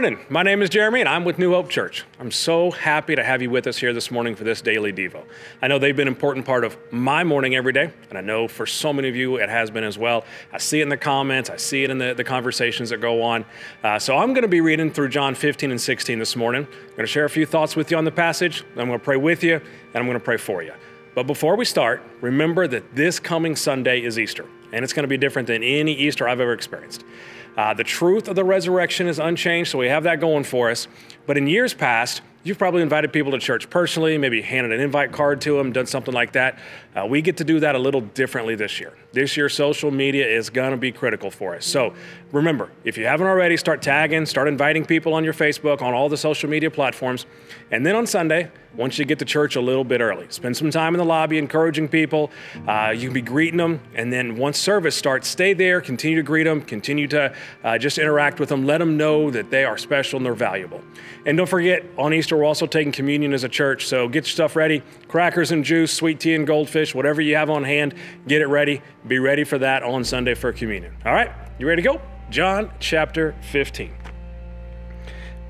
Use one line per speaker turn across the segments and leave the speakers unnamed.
morning. My name is Jeremy, and I'm with New Hope Church. I'm so happy to have you with us here this morning for this daily Devo. I know they've been an important part of my morning every day, and I know for so many of you it has been as well. I see it in the comments, I see it in the, the conversations that go on. Uh, so I'm going to be reading through John 15 and 16 this morning. I'm going to share a few thoughts with you on the passage, I'm going to pray with you, and I'm going to pray for you. But before we start, remember that this coming Sunday is Easter, and it's going to be different than any Easter I've ever experienced. Uh, the truth of the resurrection is unchanged, so we have that going for us. But in years past, You've probably invited people to church personally, maybe handed an invite card to them, done something like that. Uh, we get to do that a little differently this year. This year, social media is going to be critical for us. So remember, if you haven't already, start tagging, start inviting people on your Facebook, on all the social media platforms. And then on Sunday, once you get to church a little bit early, spend some time in the lobby encouraging people. Uh, you can be greeting them. And then once service starts, stay there, continue to greet them, continue to uh, just interact with them, let them know that they are special and they're valuable. And don't forget, on Easter, we're also taking communion as a church. So get your stuff ready crackers and juice, sweet tea and goldfish, whatever you have on hand, get it ready. Be ready for that on Sunday for communion. All right, you ready to go? John chapter 15.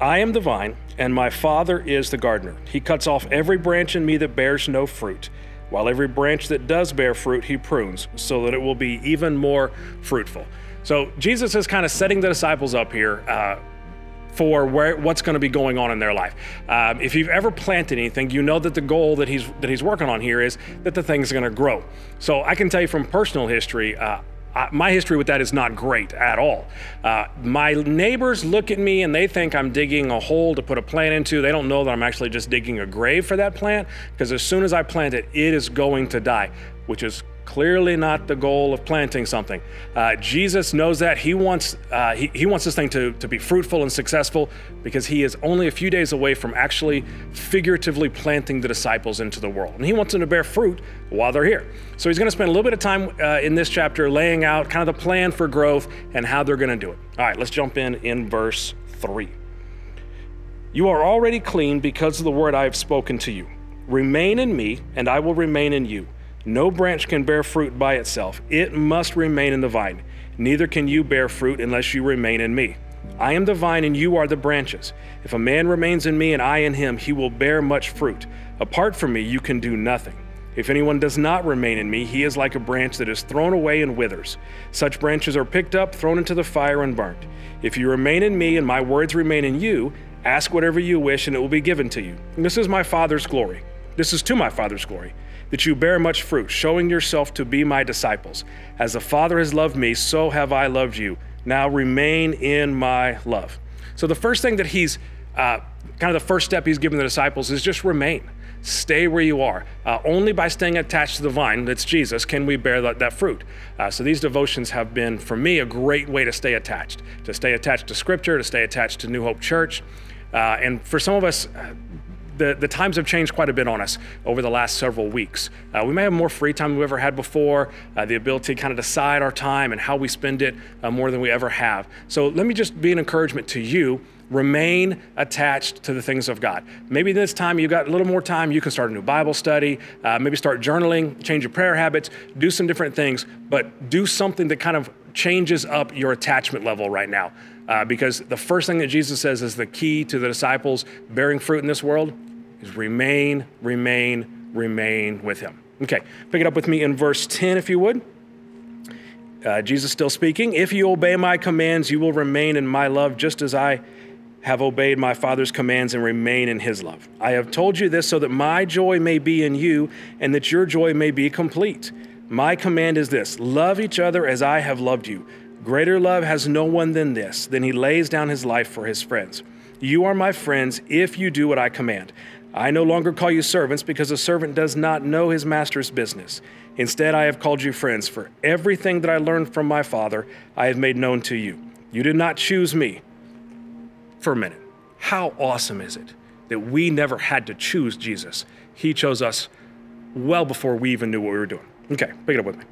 I am the vine, and my Father is the gardener. He cuts off every branch in me that bears no fruit, while every branch that does bear fruit, he prunes, so that it will be even more fruitful. So Jesus is kind of setting the disciples up here. Uh, for where, what's going to be going on in their life. Um, if you've ever planted anything, you know that the goal that he's that he's working on here is that the thing's going to grow. So I can tell you from personal history. Uh, my history with that is not great at all. Uh, my neighbors look at me and they think I'm digging a hole to put a plant into. They don't know that I'm actually just digging a grave for that plant because as soon as I plant it, it is going to die, which is clearly not the goal of planting something. Uh, Jesus knows that. He wants, uh, he, he wants this thing to, to be fruitful and successful because he is only a few days away from actually figuratively planting the disciples into the world. And he wants them to bear fruit while they're here. So he's going to spend a little bit of time uh, in this chapter laying out kind of the plan for growth and how they're going to do it. All right, let's jump in in verse 3. You are already clean because of the word I have spoken to you. Remain in me, and I will remain in you. No branch can bear fruit by itself, it must remain in the vine. Neither can you bear fruit unless you remain in me. I am the vine, and you are the branches. If a man remains in me and I in him, he will bear much fruit. Apart from me, you can do nothing. If anyone does not remain in me, he is like a branch that is thrown away and withers. Such branches are picked up, thrown into the fire, and burnt. If you remain in me and my words remain in you, ask whatever you wish, and it will be given to you. And this is my Father's glory. This is to my Father's glory that you bear much fruit, showing yourself to be my disciples. As the Father has loved me, so have I loved you. Now remain in my love. So, the first thing that he's uh, kind of the first step he's given the disciples is just remain. Stay where you are. Uh, only by staying attached to the vine, that's Jesus, can we bear that, that fruit. Uh, so these devotions have been, for me, a great way to stay attached, to stay attached to Scripture, to stay attached to New Hope Church. Uh, and for some of us, the, the times have changed quite a bit on us over the last several weeks. Uh, we may have more free time than we've ever had before, uh, the ability to kind of decide our time and how we spend it uh, more than we ever have. So let me just be an encouragement to you. Remain attached to the things of God. Maybe this time you've got a little more time, you can start a new Bible study, uh, maybe start journaling, change your prayer habits, do some different things, but do something that kind of changes up your attachment level right now. Uh, because the first thing that Jesus says is the key to the disciples bearing fruit in this world is remain, remain, remain with him. Okay, pick it up with me in verse 10 if you would. Uh, Jesus still speaking. If you obey my commands, you will remain in my love, just as I have obeyed my Father's commands and remain in his love. I have told you this so that my joy may be in you and that your joy may be complete. My command is this love each other as I have loved you. Greater love has no one than this, than he lays down his life for his friends. You are my friends if you do what I command. I no longer call you servants because a servant does not know his master's business. Instead, I have called you friends, for everything that I learned from my Father I have made known to you. You did not choose me. For a minute, how awesome is it that we never had to choose Jesus? He chose us well before we even knew what we were doing. Okay, pick it up with me.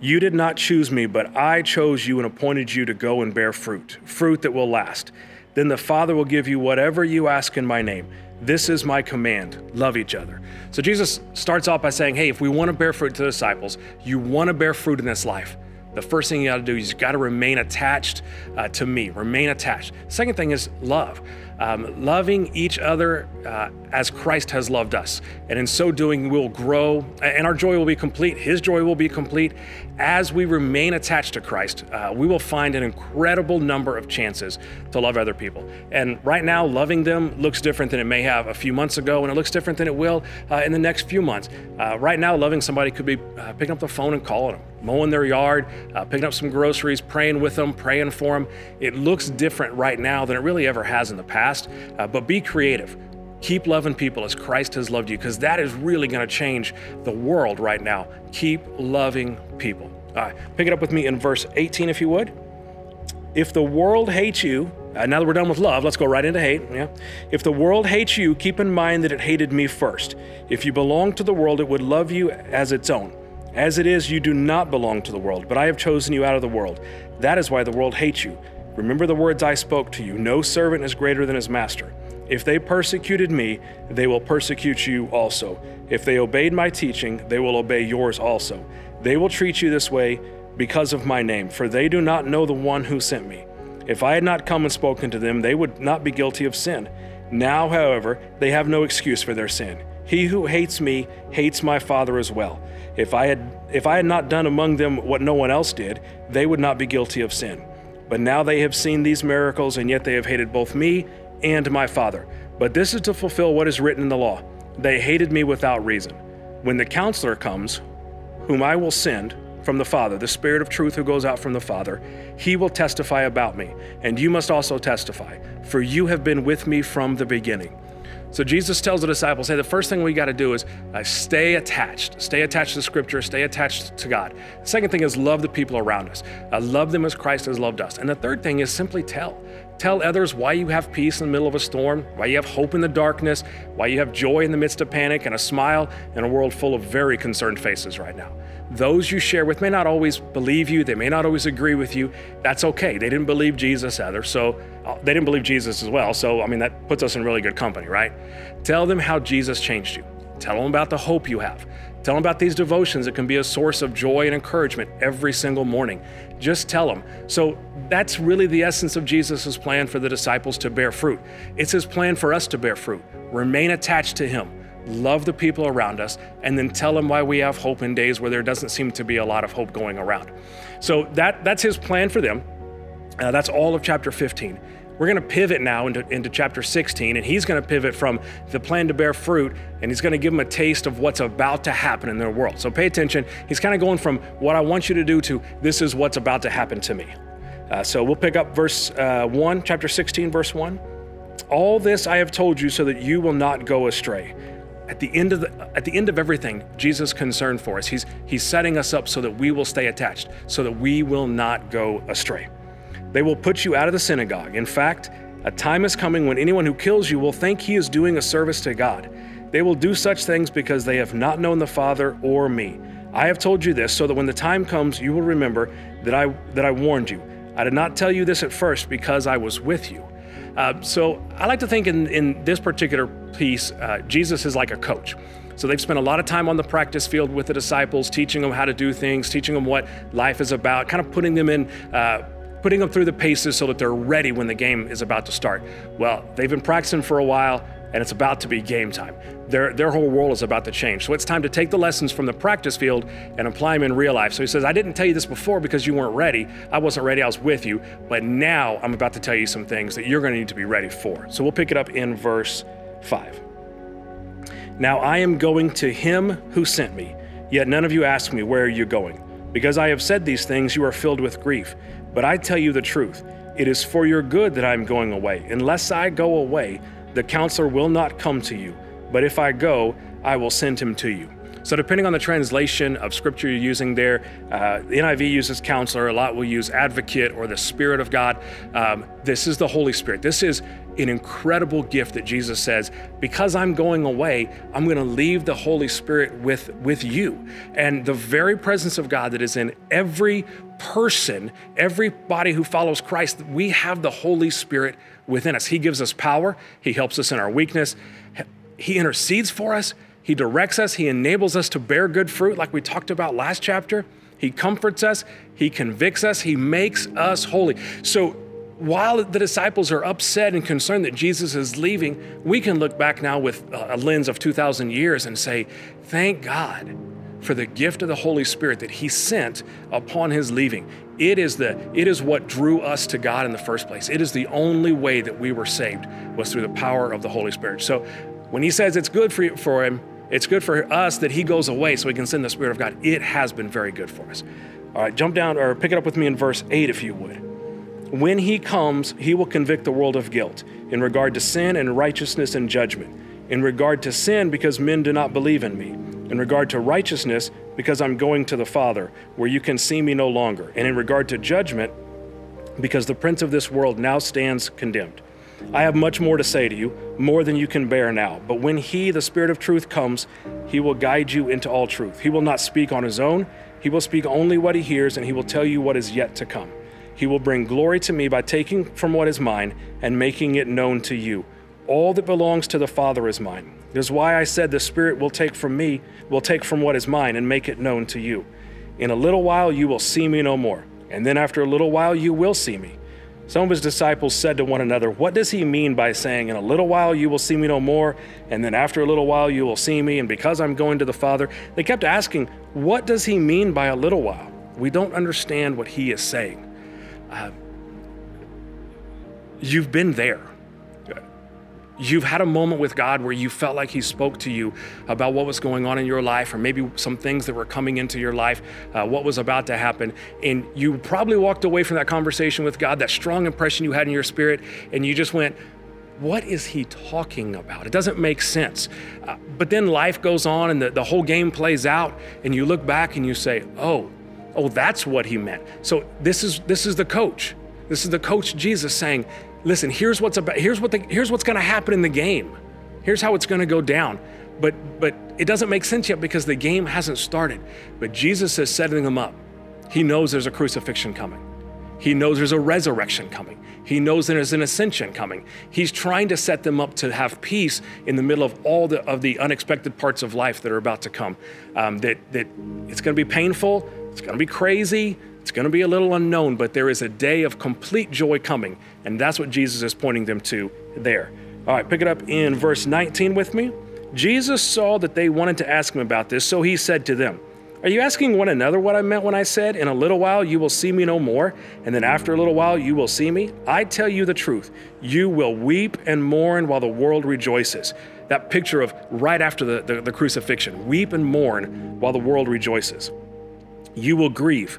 You did not choose me, but I chose you and appointed you to go and bear fruit, fruit that will last. Then the Father will give you whatever you ask in my name. This is my command love each other. So Jesus starts off by saying, Hey, if we want to bear fruit to the disciples, you want to bear fruit in this life. the first thing you got to do is you got to remain attached uh, to me, remain attached. Second thing is love um, loving each other uh, as Christ has loved us. And in so doing, we'll grow and our joy will be complete. His joy will be complete. As we remain attached to Christ, uh, we will find an incredible number of chances to love other people. And right now, loving them looks different than it may have a few months ago, and it looks different than it will uh, in the next few months. Uh, right now, loving somebody could be uh, picking up the phone and calling them mowing their yard, uh, picking up some groceries, praying with them, praying for them. It looks different right now than it really ever has in the past, uh, but be creative. Keep loving people as Christ has loved you, because that is really going to change the world right now. Keep loving people. All right, pick it up with me in verse 18, if you would. If the world hates you, uh, now that we're done with love, let's go right into hate. Yeah. If the world hates you, keep in mind that it hated me first. If you belong to the world, it would love you as its own. As it is, you do not belong to the world, but I have chosen you out of the world. That is why the world hates you. Remember the words I spoke to you no servant is greater than his master. If they persecuted me, they will persecute you also. If they obeyed my teaching, they will obey yours also. They will treat you this way because of my name, for they do not know the one who sent me. If I had not come and spoken to them, they would not be guilty of sin. Now, however, they have no excuse for their sin. He who hates me hates my Father as well. If I had if I had not done among them what no one else did, they would not be guilty of sin. But now they have seen these miracles, and yet they have hated both me and my Father. But this is to fulfill what is written in the law. They hated me without reason. When the counselor comes, whom I will send from the Father, the Spirit of truth who goes out from the Father, he will testify about me. And you must also testify, for you have been with me from the beginning. So Jesus tells the disciples, hey, the first thing we got to do is uh, stay attached. Stay attached to Scripture, stay attached to God. The second thing is love the people around us. Uh, love them as Christ has loved us. And the third thing is simply tell. Tell others why you have peace in the middle of a storm, why you have hope in the darkness, why you have joy in the midst of panic, and a smile in a world full of very concerned faces right now. Those you share with may not always believe you, they may not always agree with you. That's okay. They didn't believe Jesus either, so uh, they didn't believe Jesus as well. So, I mean, that puts us in really good company, right? Tell them how Jesus changed you. Tell them about the hope you have. Tell them about these devotions that can be a source of joy and encouragement every single morning. Just tell them. So that's really the essence of Jesus' plan for the disciples to bear fruit. It's his plan for us to bear fruit. Remain attached to him love the people around us, and then tell them why we have hope in days where there doesn't seem to be a lot of hope going around. So that, that's his plan for them. Uh, that's all of chapter 15. We're going to pivot now into, into chapter 16, and he's going to pivot from the plan to bear fruit, and he's going to give them a taste of what's about to happen in their world. So pay attention. He's kind of going from what I want you to do to this is what's about to happen to me. Uh, so we'll pick up verse uh, 1, chapter 16, verse 1. All this I have told you so that you will not go astray at the end of the at the end of everything jesus concerned for us he's he's setting us up so that we will stay attached so that we will not go astray they will put you out of the synagogue in fact a time is coming when anyone who kills you will think he is doing a service to god they will do such things because they have not known the father or me i have told you this so that when the time comes you will remember that i that i warned you i did not tell you this at first because i was with you uh, so I like to think in, in this particular piece, uh, Jesus is like a coach. So they've spent a lot of time on the practice field with the disciples, teaching them how to do things, teaching them what life is about, kind of putting them in. Uh, putting them through the paces so that they're ready when the game is about to start. Well, they've been practicing for a while and it's about to be game time. Their, their whole world is about to change. So it's time to take the lessons from the practice field and apply them in real life. So he says, I didn't tell you this before because you weren't ready. I wasn't ready, I was with you. But now I'm about to tell you some things that you're going to need to be ready for. So we'll pick it up in verse 5. Now I am going to him who sent me, yet none of you ask me, Where are you going? Because I have said these things, you are filled with grief. But I tell you the truth. It is for your good that I am going away. Unless I go away, the counselor will not come to you, but if I go, I will send him to you. So, depending on the translation of scripture you're using there, uh, the NIV uses counselor, a lot will use advocate or the Spirit of God. Um, this is the Holy Spirit. This is an incredible gift that Jesus says, because I'm going away, I'm going to leave the Holy Spirit with, with you. And the very presence of God that is in every person, everybody who follows Christ, we have the Holy Spirit within us. He gives us power, He helps us in our weakness, He intercedes for us, He directs us, He enables us to bear good fruit, like we talked about last chapter. He comforts us, He convicts us, He makes us holy. So while the disciples are upset and concerned that Jesus is leaving, we can look back now with a lens of 2,000 years and say, Thank God for the gift of the Holy Spirit that He sent upon His leaving. It is, the, it is what drew us to God in the first place. It is the only way that we were saved was through the power of the Holy Spirit. So when He says it's good for, you, for Him, it's good for us that He goes away so we can send the Spirit of God. It has been very good for us. All right, jump down or pick it up with me in verse 8 if you would. When he comes, he will convict the world of guilt in regard to sin and righteousness and judgment. In regard to sin, because men do not believe in me. In regard to righteousness, because I'm going to the Father, where you can see me no longer. And in regard to judgment, because the prince of this world now stands condemned. I have much more to say to you, more than you can bear now. But when he, the Spirit of truth, comes, he will guide you into all truth. He will not speak on his own, he will speak only what he hears, and he will tell you what is yet to come. He will bring glory to me by taking from what is mine and making it known to you. All that belongs to the Father is mine. This is why I said the Spirit will take from me, will take from what is mine and make it known to you. In a little while you will see me no more, and then after a little while you will see me. Some of his disciples said to one another, What does he mean by saying, In a little while you will see me no more, and then after a little while you will see me, and because I'm going to the Father? They kept asking, What does he mean by a little while? We don't understand what he is saying uh, you've been there. You've had a moment with God where you felt like He spoke to you about what was going on in your life, or maybe some things that were coming into your life, uh, what was about to happen. And you probably walked away from that conversation with God, that strong impression you had in your spirit, and you just went, what is he talking about? It doesn't make sense. Uh, but then life goes on and the, the whole game plays out, and you look back and you say, oh, oh, that's what he meant. So this is this is the coach. This is the coach Jesus saying, listen, here's what's about here's what the, here's what's going to happen in the game. Here's how it's going to go down. But but it doesn't make sense yet because the game hasn't started. But Jesus is setting them up. He knows there's a crucifixion coming. He knows there's a resurrection coming. He knows there's an ascension coming. He's trying to set them up to have peace in the middle of all the, of the unexpected parts of life that are about to come. Um, that, that it's going to be painful, it's going to be crazy. It's going to be a little unknown, but there is a day of complete joy coming. And that's what Jesus is pointing them to there. All right, pick it up in verse 19 with me. Jesus saw that they wanted to ask him about this, so he said to them, Are you asking one another what I meant when I said, In a little while you will see me no more, and then after a little while you will see me? I tell you the truth. You will weep and mourn while the world rejoices. That picture of right after the, the, the crucifixion weep and mourn while the world rejoices. You will grieve,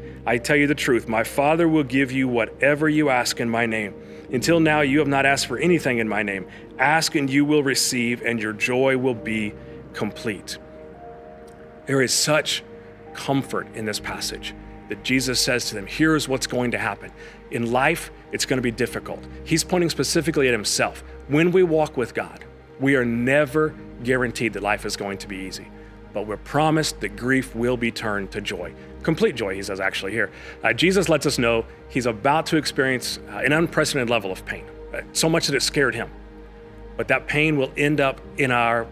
I tell you the truth, my Father will give you whatever you ask in my name. Until now, you have not asked for anything in my name. Ask and you will receive, and your joy will be complete. There is such comfort in this passage that Jesus says to them, Here's what's going to happen. In life, it's going to be difficult. He's pointing specifically at himself. When we walk with God, we are never guaranteed that life is going to be easy, but we're promised that grief will be turned to joy complete joy, he says actually here. Uh, Jesus lets us know he's about to experience uh, an unprecedented level of pain, so much that it scared him. But that pain will end up in our,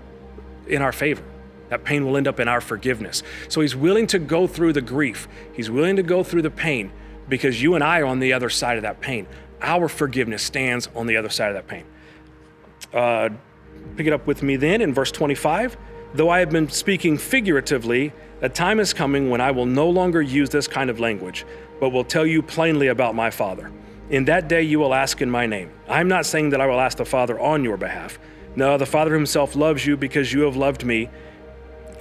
in our favor. That pain will end up in our forgiveness. So he's willing to go through the grief, he's willing to go through the pain because you and I are on the other side of that pain. Our forgiveness stands on the other side of that pain. Uh, pick it up with me then in verse 25. Though I have been speaking figuratively, a time is coming when I will no longer use this kind of language, but will tell you plainly about my Father. In that day you will ask in my name. I am not saying that I will ask the Father on your behalf. No, the Father himself loves you because you have loved me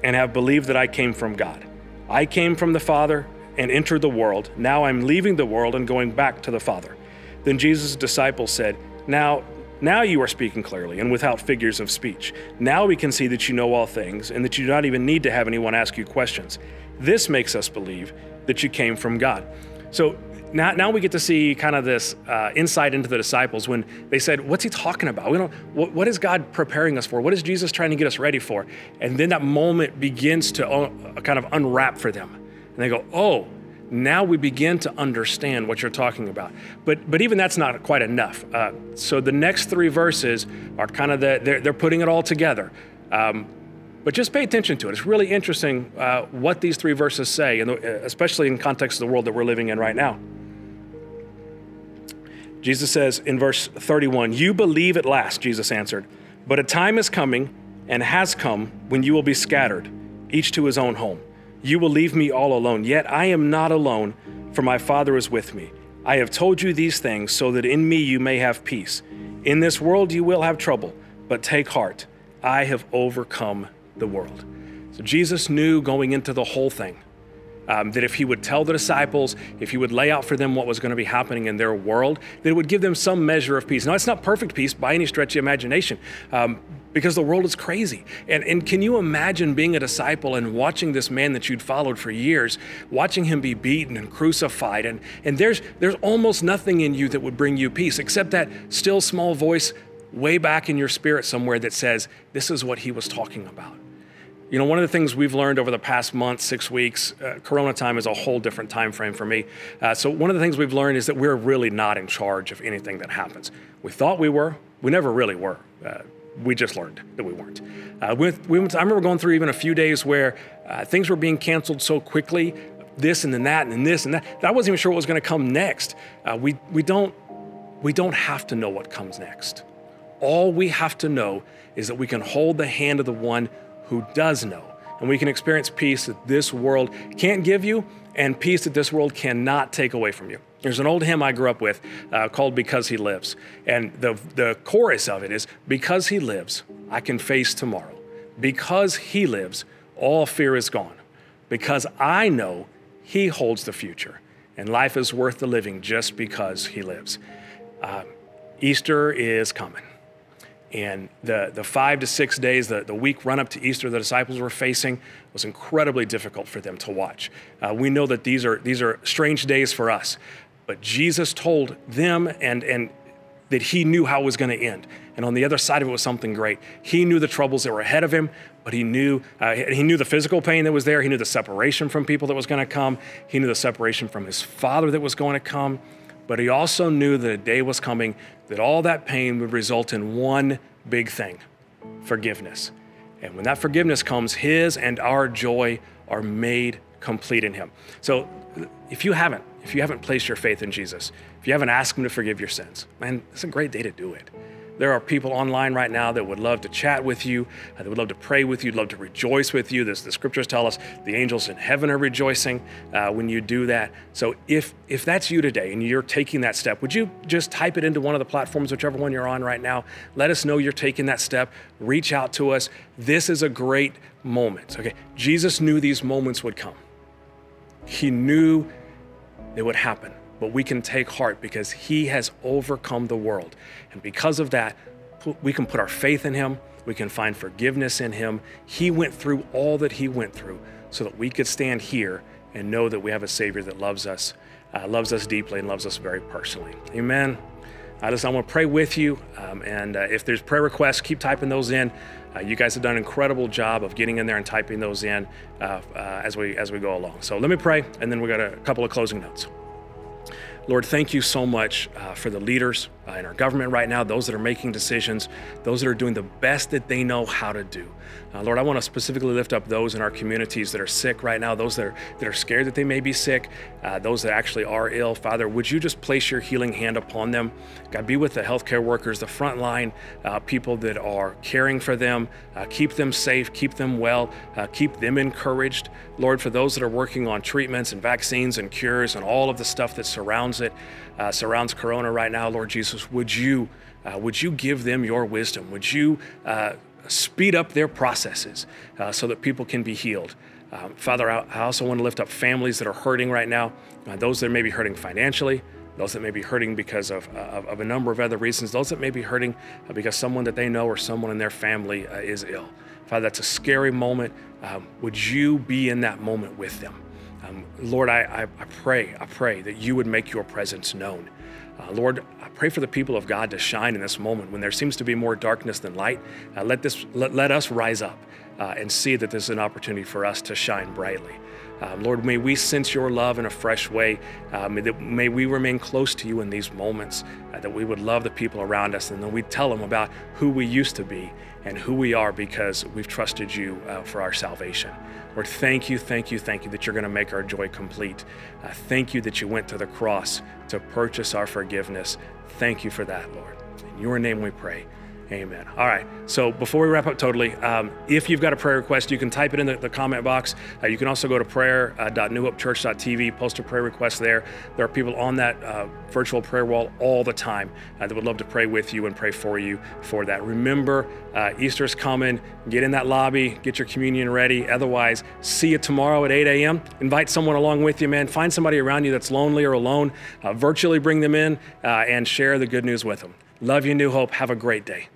and have believed that I came from God. I came from the Father and entered the world. Now I'm leaving the world and going back to the Father. Then Jesus' disciples said, Now now you are speaking clearly and without figures of speech. Now we can see that you know all things and that you do not even need to have anyone ask you questions. This makes us believe that you came from God. So now, now we get to see kind of this uh, insight into the disciples when they said, What's he talking about? We don't, what, what is God preparing us for? What is Jesus trying to get us ready for? And then that moment begins to uh, kind of unwrap for them. And they go, Oh, now we begin to understand what you're talking about. But, but even that's not quite enough. Uh, so the next three verses are kind of the, they're, they're putting it all together. Um, but just pay attention to it. It's really interesting uh, what these three verses say, especially in context of the world that we're living in right now. Jesus says in verse 31, You believe at last, Jesus answered, but a time is coming and has come when you will be scattered, each to his own home. You will leave me all alone, yet I am not alone, for my Father is with me. I have told you these things so that in me you may have peace. In this world you will have trouble, but take heart. I have overcome the world. So Jesus knew going into the whole thing um, that if he would tell the disciples, if he would lay out for them what was going to be happening in their world, that it would give them some measure of peace. Now, it's not perfect peace by any stretch of imagination. Um, because the world is crazy. And, and can you imagine being a disciple and watching this man that you'd followed for years, watching him be beaten and crucified? And, and there's, there's almost nothing in you that would bring you peace except that still small voice way back in your spirit somewhere that says, This is what he was talking about. You know, one of the things we've learned over the past month, six weeks, uh, Corona time is a whole different time frame for me. Uh, so one of the things we've learned is that we're really not in charge of anything that happens. We thought we were, we never really were. Uh, we just learned that we weren't. Uh, we, we went, I remember going through even a few days where uh, things were being canceled so quickly, this and then that and then this and that. that I wasn't even sure what was going to come next. Uh, we, we, don't, we don't have to know what comes next. All we have to know is that we can hold the hand of the one who does know. And we can experience peace that this world can't give you and peace that this world cannot take away from you. There's an old hymn I grew up with uh, called Because He Lives. And the, the chorus of it is Because He lives, I can face tomorrow. Because He lives, all fear is gone. Because I know He holds the future. And life is worth the living just because He lives. Uh, Easter is coming. And the, the five to six days, the, the week run up to Easter, the disciples were facing was incredibly difficult for them to watch. Uh, we know that these are, these are strange days for us, but Jesus told them and, and that he knew how it was going to end. And on the other side of it was something great. He knew the troubles that were ahead of him, but he knew, uh, he knew the physical pain that was there. He knew the separation from people that was going to come. He knew the separation from his father that was going to come. But he also knew that a day was coming that all that pain would result in one big thing forgiveness. And when that forgiveness comes, his and our joy are made complete in him. So if you haven't, if you haven't placed your faith in Jesus, if you haven't asked him to forgive your sins, man, it's a great day to do it. There are people online right now that would love to chat with you, uh, that would love to pray with you, love to rejoice with you. This, the scriptures tell us the angels in heaven are rejoicing uh, when you do that. So if if that's you today and you're taking that step, would you just type it into one of the platforms, whichever one you're on right now? Let us know you're taking that step. Reach out to us. This is a great moment. Okay, Jesus knew these moments would come. He knew it would happen but we can take heart because he has overcome the world. And because of that, we can put our faith in him. We can find forgiveness in him. He went through all that he went through so that we could stand here and know that we have a Savior that loves us, uh, loves us deeply, and loves us very personally. Amen. I just I want to pray with you, um, and uh, if there's prayer requests, keep typing those in. Uh, you guys have done an incredible job of getting in there and typing those in uh, uh, as we as we go along. So let me pray, and then we got a couple of closing notes. Lord, thank you so much uh, for the leaders uh, in our government right now, those that are making decisions, those that are doing the best that they know how to do. Uh, Lord, I want to specifically lift up those in our communities that are sick right now, those that are, that are scared that they may be sick, uh, those that actually are ill. Father, would you just place your healing hand upon them? God, be with the healthcare workers, the frontline uh, people that are caring for them. Uh, keep them safe, keep them well, uh, keep them encouraged. Lord, for those that are working on treatments and vaccines and cures and all of the stuff that surrounds it, uh, surrounds Corona right now, Lord Jesus, would you, would you give them your wisdom? Would you speed up their processes uh, so that people can be healed. Um, Father, I, also want to lift up families that are hurting right now, uh, those that may be hurting financially, those that may be hurting because of, uh, of, of, a number of other reasons, those that may be hurting uh, because someone that they know or someone in their family uh, is ill. Father, that's a scary moment. Um, would you be in that moment with them? Um, Lord, I, I, I pray, I pray that you would make your presence known. Uh, Lord, I pray for the people of God to shine in this moment when there seems to be more darkness than light. Uh, let, this, let, let us rise up uh, and see that this is an opportunity for us to shine brightly. Um, Lord, may we sense your love in a fresh way. Uh, may, that, may we remain close to you in these moments, uh, that we would love the people around us, and then we'd tell them about who we used to be and who we are because we've trusted you uh, for our salvation. Lord, thank you, thank you, thank you that you're going to make our joy complete. Uh, thank you that you went to the cross to purchase our forgiveness. Thank you for that, Lord. In your name we pray. Amen. All right. So before we wrap up totally, um, if you've got a prayer request, you can type it in the, the comment box. Uh, you can also go to prayer.newhopechurch.tv, post a prayer request there. There are people on that uh, virtual prayer wall all the time uh, that would love to pray with you and pray for you for that. Remember, uh, Easter's coming. Get in that lobby, get your communion ready. Otherwise, see you tomorrow at 8 a.m. Invite someone along with you, man. Find somebody around you that's lonely or alone. Uh, virtually bring them in uh, and share the good news with them. Love you, New Hope. Have a great day.